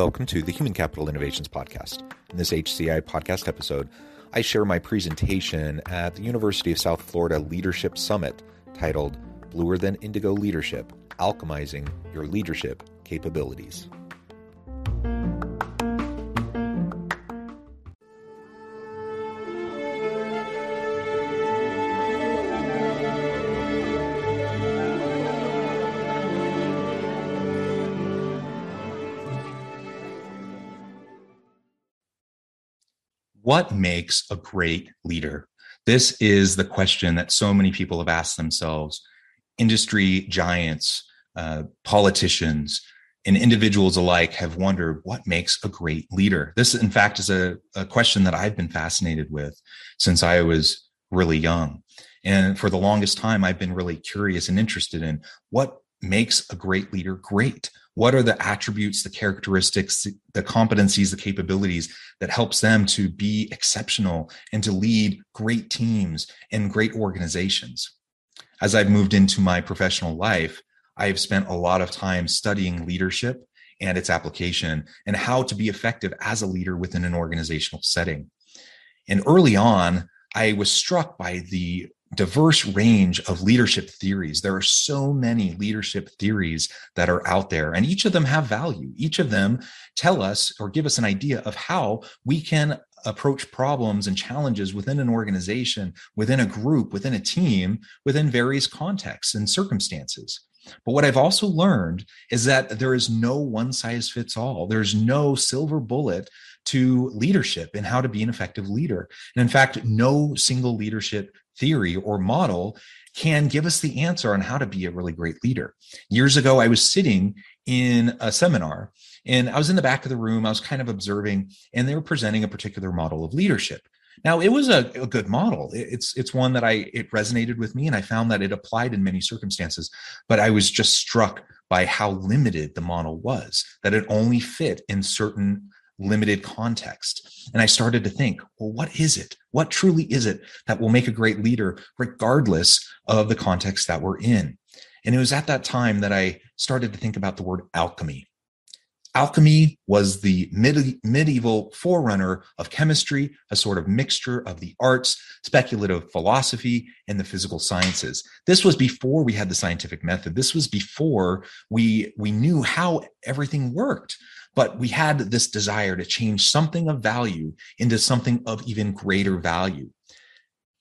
Welcome to the Human Capital Innovations Podcast. In this HCI podcast episode, I share my presentation at the University of South Florida Leadership Summit titled Bluer Than Indigo Leadership Alchemizing Your Leadership Capabilities. What makes a great leader? This is the question that so many people have asked themselves. Industry giants, uh, politicians, and individuals alike have wondered what makes a great leader. This, in fact, is a, a question that I've been fascinated with since I was really young. And for the longest time, I've been really curious and interested in what makes a great leader great? What are the attributes the characteristics the competencies the capabilities that helps them to be exceptional and to lead great teams and great organizations? As i've moved into my professional life i have spent a lot of time studying leadership and its application and how to be effective as a leader within an organizational setting. And early on i was struck by the diverse range of leadership theories. There are so many leadership theories that are out there, and each of them have value. Each of them tell us or give us an idea of how we can approach problems and challenges within an organization, within a group, within a team, within various contexts and circumstances. But what I've also learned is that there is no one size fits all. There's no silver bullet to leadership and how to be an effective leader. And in fact, no single leadership theory or model can give us the answer on how to be a really great leader. Years ago, I was sitting in a seminar and I was in the back of the room. I was kind of observing, and they were presenting a particular model of leadership. Now, it was a, a, good model. It's it's one that I it resonated with me, and I found that it applied in many circumstances. But I was just struck by how limited the model was. That it only fit in certain limited context. And I started to think, well, what is it? What truly is it that will make a great leader, regardless of the context that we're in? And it was at that time that I started to think about the word alchemy. Alchemy was the mid- medieval forerunner of chemistry, a sort of mixture of the arts, speculative philosophy, and the physical sciences. This was before we had the scientific method. This was before we, we knew how everything worked. But we had this desire to change something of value into something of even greater value.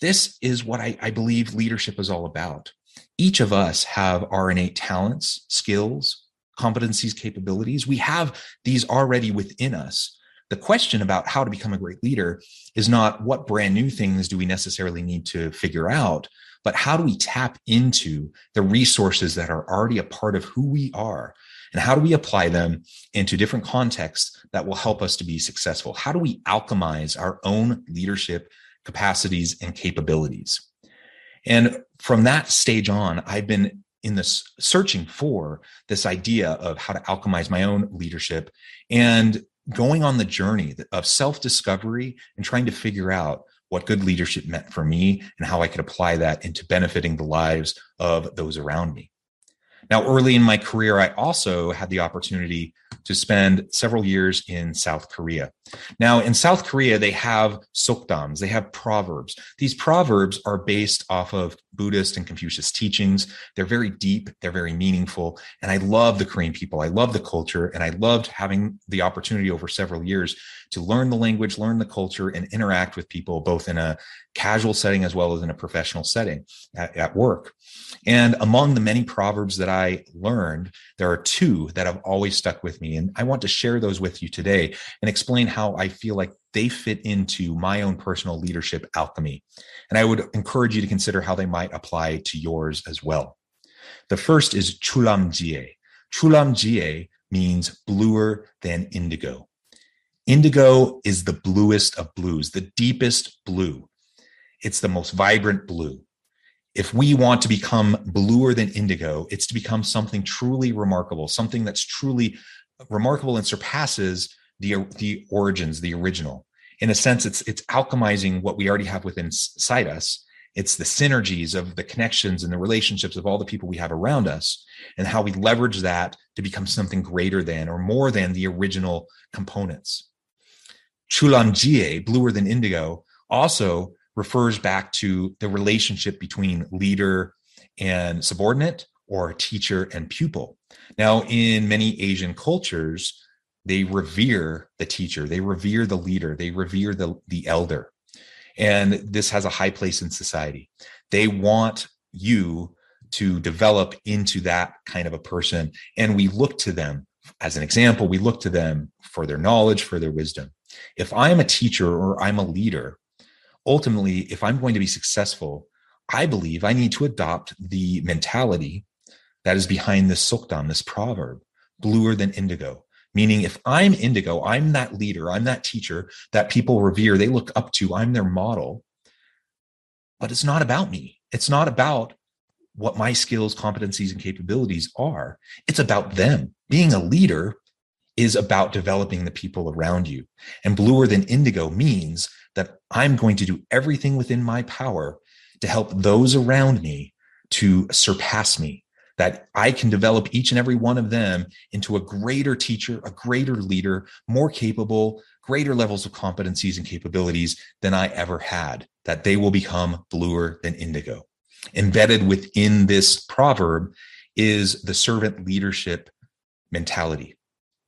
This is what I, I believe leadership is all about. Each of us have our innate talents, skills, competencies, capabilities. We have these already within us. The question about how to become a great leader is not what brand new things do we necessarily need to figure out, but how do we tap into the resources that are already a part of who we are and how do we apply them into different contexts that will help us to be successful? How do we alchemize our own leadership capacities and capabilities? And from that stage on, I've been in this searching for this idea of how to alchemize my own leadership and going on the journey of self discovery and trying to figure out what good leadership meant for me and how I could apply that into benefiting the lives of those around me. Now, early in my career, I also had the opportunity to spend several years in South Korea. Now, in South Korea, they have sokdams, they have proverbs. These proverbs are based off of Buddhist and Confucius teachings. They're very deep, they're very meaningful. And I love the Korean people. I love the culture. And I loved having the opportunity over several years to learn the language, learn the culture, and interact with people both in a casual setting as well as in a professional setting at, at work. And among the many proverbs that I learned, there are two that have always stuck with me. And I want to share those with you today and explain how I feel like they fit into my own personal leadership alchemy. And I would encourage you to consider how they might apply to yours as well. The first is chulam jie. Chulam jie means bluer than indigo. Indigo is the bluest of blues, the deepest blue. It's the most vibrant blue. If we want to become bluer than indigo, it's to become something truly remarkable, something that's truly remarkable and surpasses the, the origins, the original. In a sense, it's it's alchemizing what we already have within inside us. It's the synergies of the connections and the relationships of all the people we have around us and how we leverage that to become something greater than or more than the original components. Chulamjie, bluer than indigo, also refers back to the relationship between leader and subordinate or teacher and pupil. Now, in many Asian cultures, they revere the teacher, they revere the leader, they revere the, the elder. And this has a high place in society. They want you to develop into that kind of a person. And we look to them as an example, we look to them for their knowledge, for their wisdom. If I'm a teacher or I'm a leader, ultimately, if I'm going to be successful, I believe I need to adopt the mentality that is behind this sukdam, this proverb, bluer than indigo. Meaning, if I'm indigo, I'm that leader, I'm that teacher that people revere, they look up to, I'm their model. But it's not about me. It's not about what my skills, competencies, and capabilities are. It's about them. Being a leader is about developing the people around you. And bluer than indigo means that I'm going to do everything within my power to help those around me to surpass me, that I can develop each and every one of them into a greater teacher, a greater leader, more capable, greater levels of competencies and capabilities than I ever had, that they will become bluer than indigo. Embedded within this proverb is the servant leadership mentality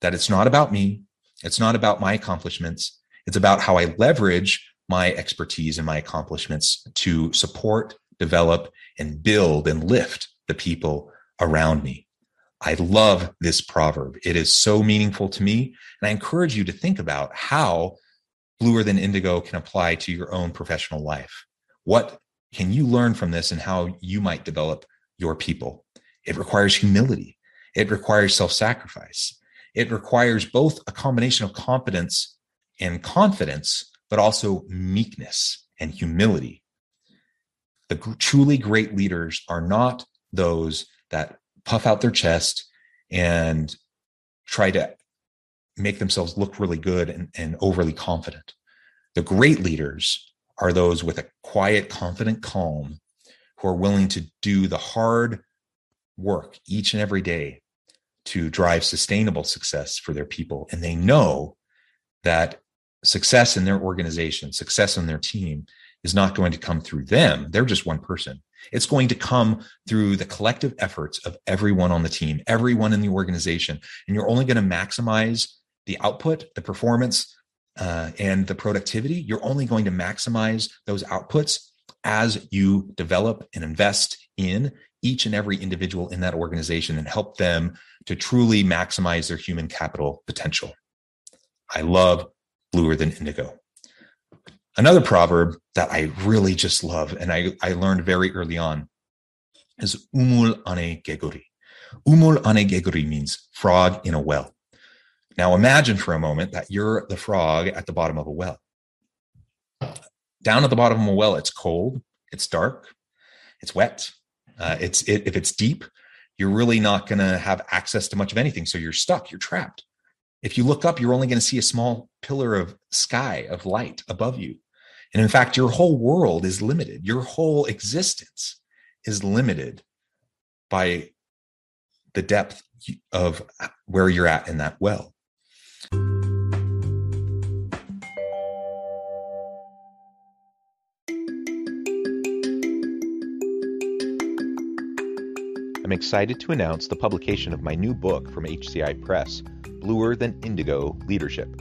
that it's not about me, it's not about my accomplishments, it's about how I leverage my expertise and my accomplishments to support, develop, and build and lift the people around me. I love this proverb. It is so meaningful to me. And I encourage you to think about how bluer than indigo can apply to your own professional life. What can you learn from this and how you might develop your people? It requires humility. It requires self sacrifice. It requires both a combination of competence and confidence, but also meekness and humility. The truly great leaders are not those that puff out their chest and try to make themselves look really good and, and overly confident. The great leaders are those with a quiet, confident calm who are willing to do the hard work each and every day to drive sustainable success for their people. And they know that success in their organization, success on their team is not going to come through them. They're just one person. It's going to come through the collective efforts of everyone on the team, everyone in the organization. And you're only going to maximize the output, the performance, uh, and the productivity. You're only going to maximize those outputs as you develop and invest in each and every individual in that organization and help them to truly maximize their human capital potential. I love bluer than indigo. Another proverb that I really just love and I, I learned very early on is umul ane geguri. Umul ane geguri means frog in a well. Now imagine for a moment that you're the frog at the bottom of a well. Down at the bottom of a well, it's cold, it's dark, it's wet. Uh, it's it, if it's deep, you're really not going to have access to much of anything. So you're stuck, you're trapped. If you look up, you're only going to see a small pillar of sky, of light above you. And in fact, your whole world is limited. Your whole existence is limited by the depth of where you're at in that well. I'm excited to announce the publication of my new book from HCI Press, Bluer Than Indigo Leadership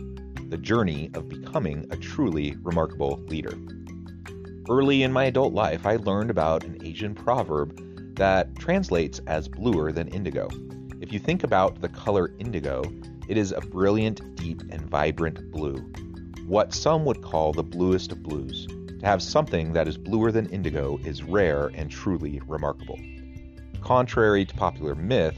The Journey of Becoming a Truly Remarkable Leader. Early in my adult life, I learned about an Asian proverb that translates as bluer than indigo. If you think about the color indigo, it is a brilliant, deep, and vibrant blue, what some would call the bluest of blues. To have something that is bluer than indigo is rare and truly remarkable. Contrary to popular myth,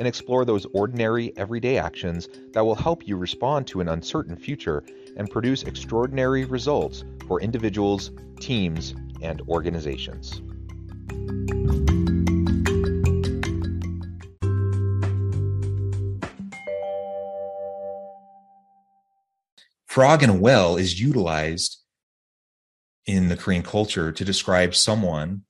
and explore those ordinary, everyday actions that will help you respond to an uncertain future and produce extraordinary results for individuals, teams, and organizations. Frog in a well is utilized in the Korean culture to describe someone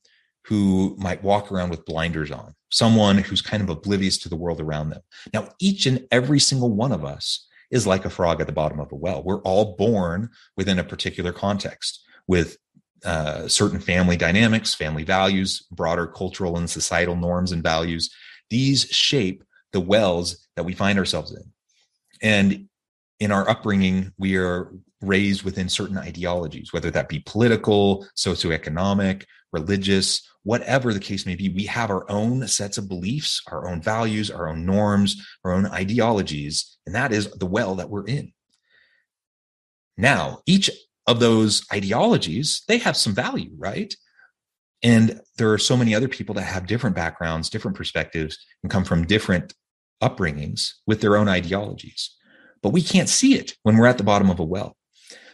who might walk around with blinders on, someone who's kind of oblivious to the world around them. Now, each and every single one of us is like a frog at the bottom of a well. We're all born within a particular context with uh, certain family dynamics, family values, broader cultural and societal norms and values. These shape the wells that we find ourselves in. And in our upbringing, we are raised within certain ideologies, whether that be political, socioeconomic, religious, whatever the case may be. We have our own sets of beliefs, our own values, our own norms, our own ideologies, and that is the well that we're in. Now, each of those ideologies, they have some value, right? And there are so many other people that have different backgrounds, different perspectives, and come from different upbringings with their own ideologies. But we can't see it when we're at the bottom of a well.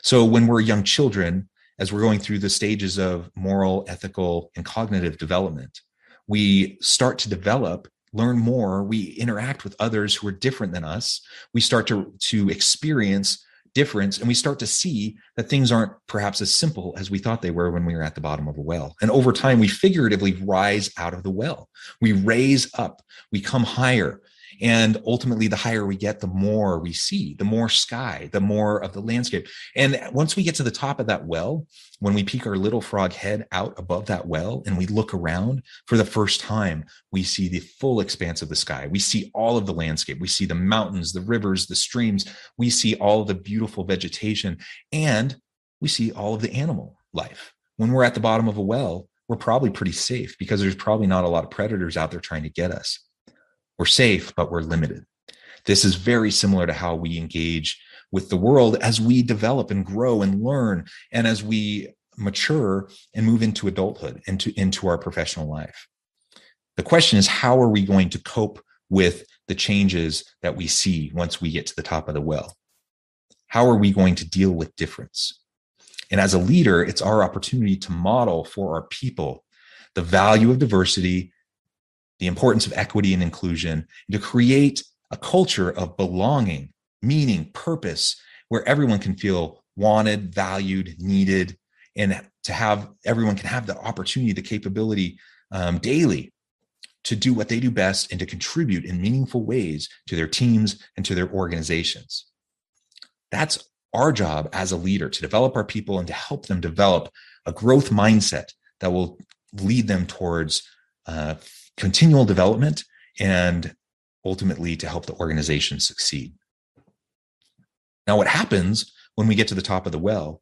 So when we're young children, as we're going through the stages of moral, ethical, and cognitive development, we start to develop learn more we interact with others who are different than us. We start to to experience difference and we start to see that things aren't perhaps as simple as we thought they were when we were at the bottom of a well. And over time we figuratively rise out of the well. We raise up. We come higher and ultimately, the higher we get, the more we see, the more sky, the more of the landscape. And once we get to the top of that well, when we peek our little frog head out above that well and we look around for the first time, we see the full expanse of the sky. We see all of the landscape. We see the mountains, the rivers, the streams. We see all of the beautiful vegetation and we see all of the animal life. When we're at the bottom of a well, we're probably pretty safe because there's probably not a lot of predators out there trying to get us. We're safe, but we're limited. This is very similar to how we engage with the world as we develop and grow and learn and as we mature and move into adulthood into into our professional life. The question is how are we going to cope with the changes that we see once we get to the top of the well? How are we going to deal with difference? And as a leader it's our opportunity to model for our people the value of diversity the importance of equity and inclusion, and to create a culture of belonging, meaning, purpose, where everyone can feel wanted, valued, needed, and to have everyone can have the opportunity, the capability um, daily to do what they do best and to contribute in meaningful ways to their teams and to their organizations. That's our job as a leader to develop our people and to help them develop a growth mindset that will lead them towards uh, continual development and ultimately to help the organization succeed. Now, what happens when we get to the top of the well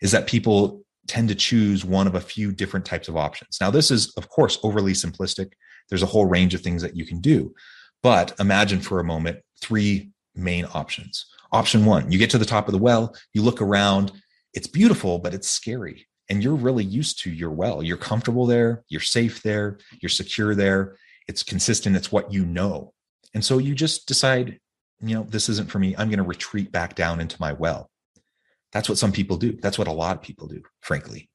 is that people tend to choose one of a few different types of options. Now, this is, of course, overly simplistic. There's a whole range of things that you can do. But imagine for a moment three main options. Option one, you get to the top of the well, you look around, it's beautiful, but it's scary and you're really used to your well. You're comfortable there, you're safe there, you're secure there. It's consistent, it's what you know. And so you just decide, you know, this isn't for me. I'm going to retreat back down into my well. That's what some people do. That's what a lot of people do, frankly.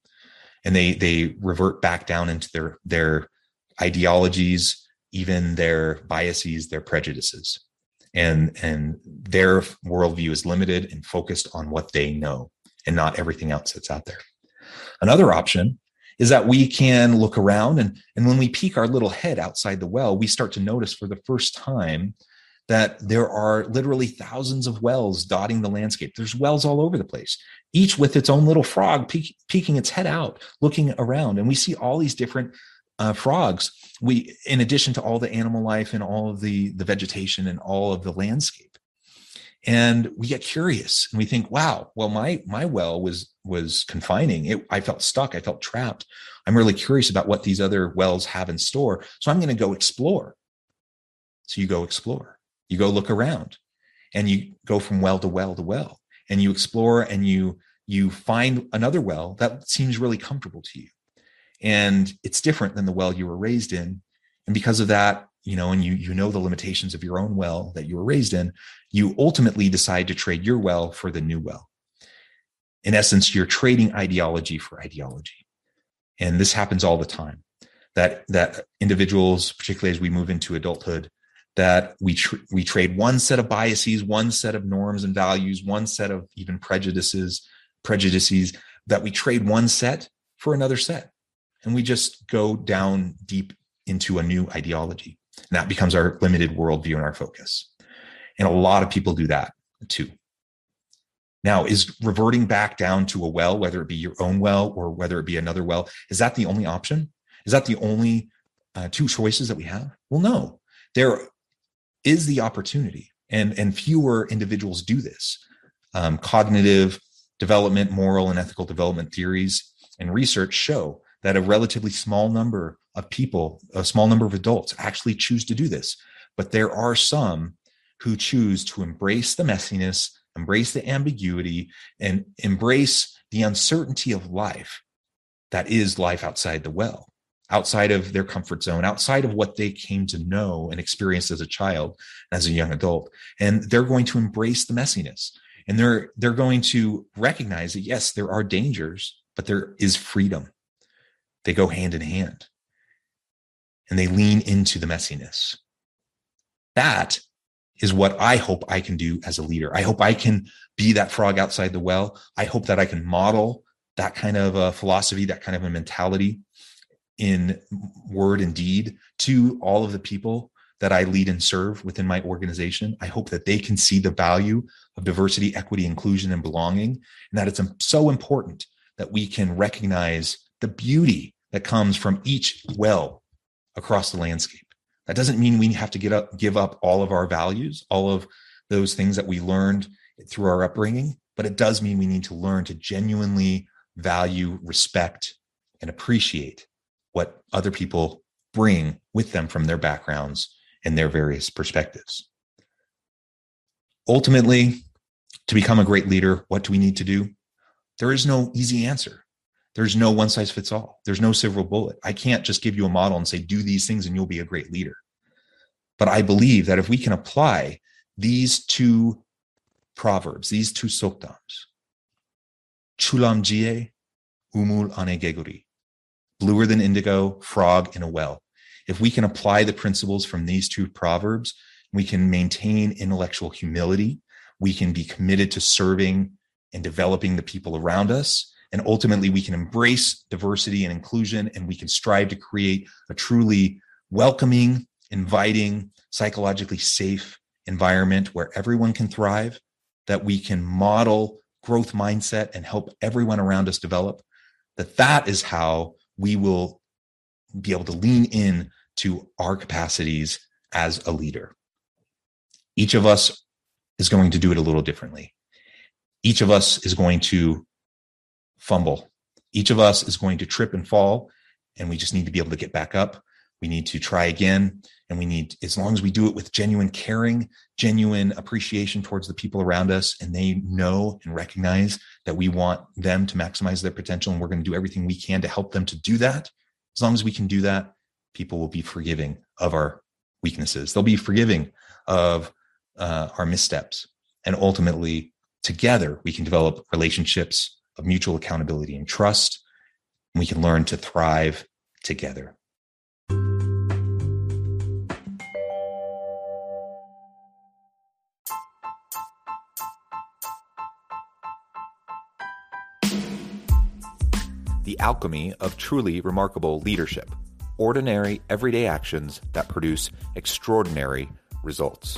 And they they revert back down into their their ideologies, even their biases, their prejudices. And and their worldview is limited and focused on what they know and not everything else that's out there. Another option is that we can look around and, and when we peek our little head outside the well, we start to notice for the first time that there are literally thousands of wells dotting the landscape. There's wells all over the place, each with its own little frog peek, peeking its head out, looking around. And we see all these different uh, frogs, we, in addition to all the animal life and all of the the vegetation and all of the landscape, and we get curious and we think, wow, well, my my well was was confining. It, I felt stuck. I felt trapped. I'm really curious about what these other wells have in store, so I'm going to go explore. So you go explore. You go look around, and you go from well to well to well, and you explore and you you find another well that seems really comfortable to you and it's different than the well you were raised in and because of that you know and you you know the limitations of your own well that you were raised in you ultimately decide to trade your well for the new well. In essence you're trading ideology for ideology. And this happens all the time that that individuals particularly as we move into adulthood that we tr- we trade one set of biases one set of norms and values one set of even prejudices prejudices that we trade one set for another set. And we just go down deep into a new ideology. And that becomes our limited worldview and our focus. And a lot of people do that too. Now, is reverting back down to a well, whether it be your own well or whether it be another well, is that the only option? Is that the only uh, two choices that we have? Well, no. There is the opportunity, and and fewer individuals do this. Um, cognitive development, moral and ethical development theories and research show that a relatively small number of people, a small number of adults actually choose to do this. But there are some who choose to embrace the messiness, embrace the ambiguity, and embrace the uncertainty of life that is life outside the well, outside of their comfort zone, outside of what they came to know and experience as a child, as a young adult. And they're going to embrace the messiness. And they're they're going to recognize that yes, there are dangers, but there is freedom they go hand in hand and they lean into the messiness. That is what I hope I can do as a leader. I hope I can be that frog outside the well. I hope that I can model that kind of a philosophy, that kind of a mentality in word and deed to all of the people that I lead and serve within my organization. I hope that they can see the value of diversity, equity, inclusion, and belonging, and that it's so important that we can recognize the beauty that comes from each well across the landscape. That doesn't mean we have to get up, give up all of our values, all of those things that we learned through our upbringing, but it does mean we need to learn to genuinely value, respect, and appreciate what other people bring with them from their backgrounds and their various perspectives. Ultimately, to become a great leader, what do we need to do? There is no easy answer. There's no one size fits all. There's no silver bullet. I can't just give you a model and say, do these things and you'll be a great leader. But I believe that if we can apply these two proverbs, these two suktams, chulam jie, umul anegeguri, bluer than indigo, frog in a well. If we can apply the principles from these two proverbs, we can maintain intellectual humility. We can be committed to serving and developing the people around us. And ultimately, we can embrace diversity and inclusion, and we can strive to create a truly welcoming, inviting, psychologically safe environment where everyone can thrive, that we can model growth mindset and help everyone around us develop, that that is how we will be able to lean in to our capacities as a leader. Each of us is going to do it a little differently. Each of us is going to fumble. Each of us is going to trip and fall, and we just need to be able to get back up. We need to try again. And we need, as long as we do it with genuine caring, genuine appreciation towards the people around us, and they know and recognize that we want them to maximize their potential, and we're going to do everything we can to help them to do that. As long as we can do that, people will be forgiving of our weaknesses. They'll be forgiving of uh, our missteps. And ultimately, together, we can develop relationships of mutual accountability and trust. We can learn to thrive together. The alchemy of truly remarkable leadership. Ordinary, everyday actions that produce extraordinary results.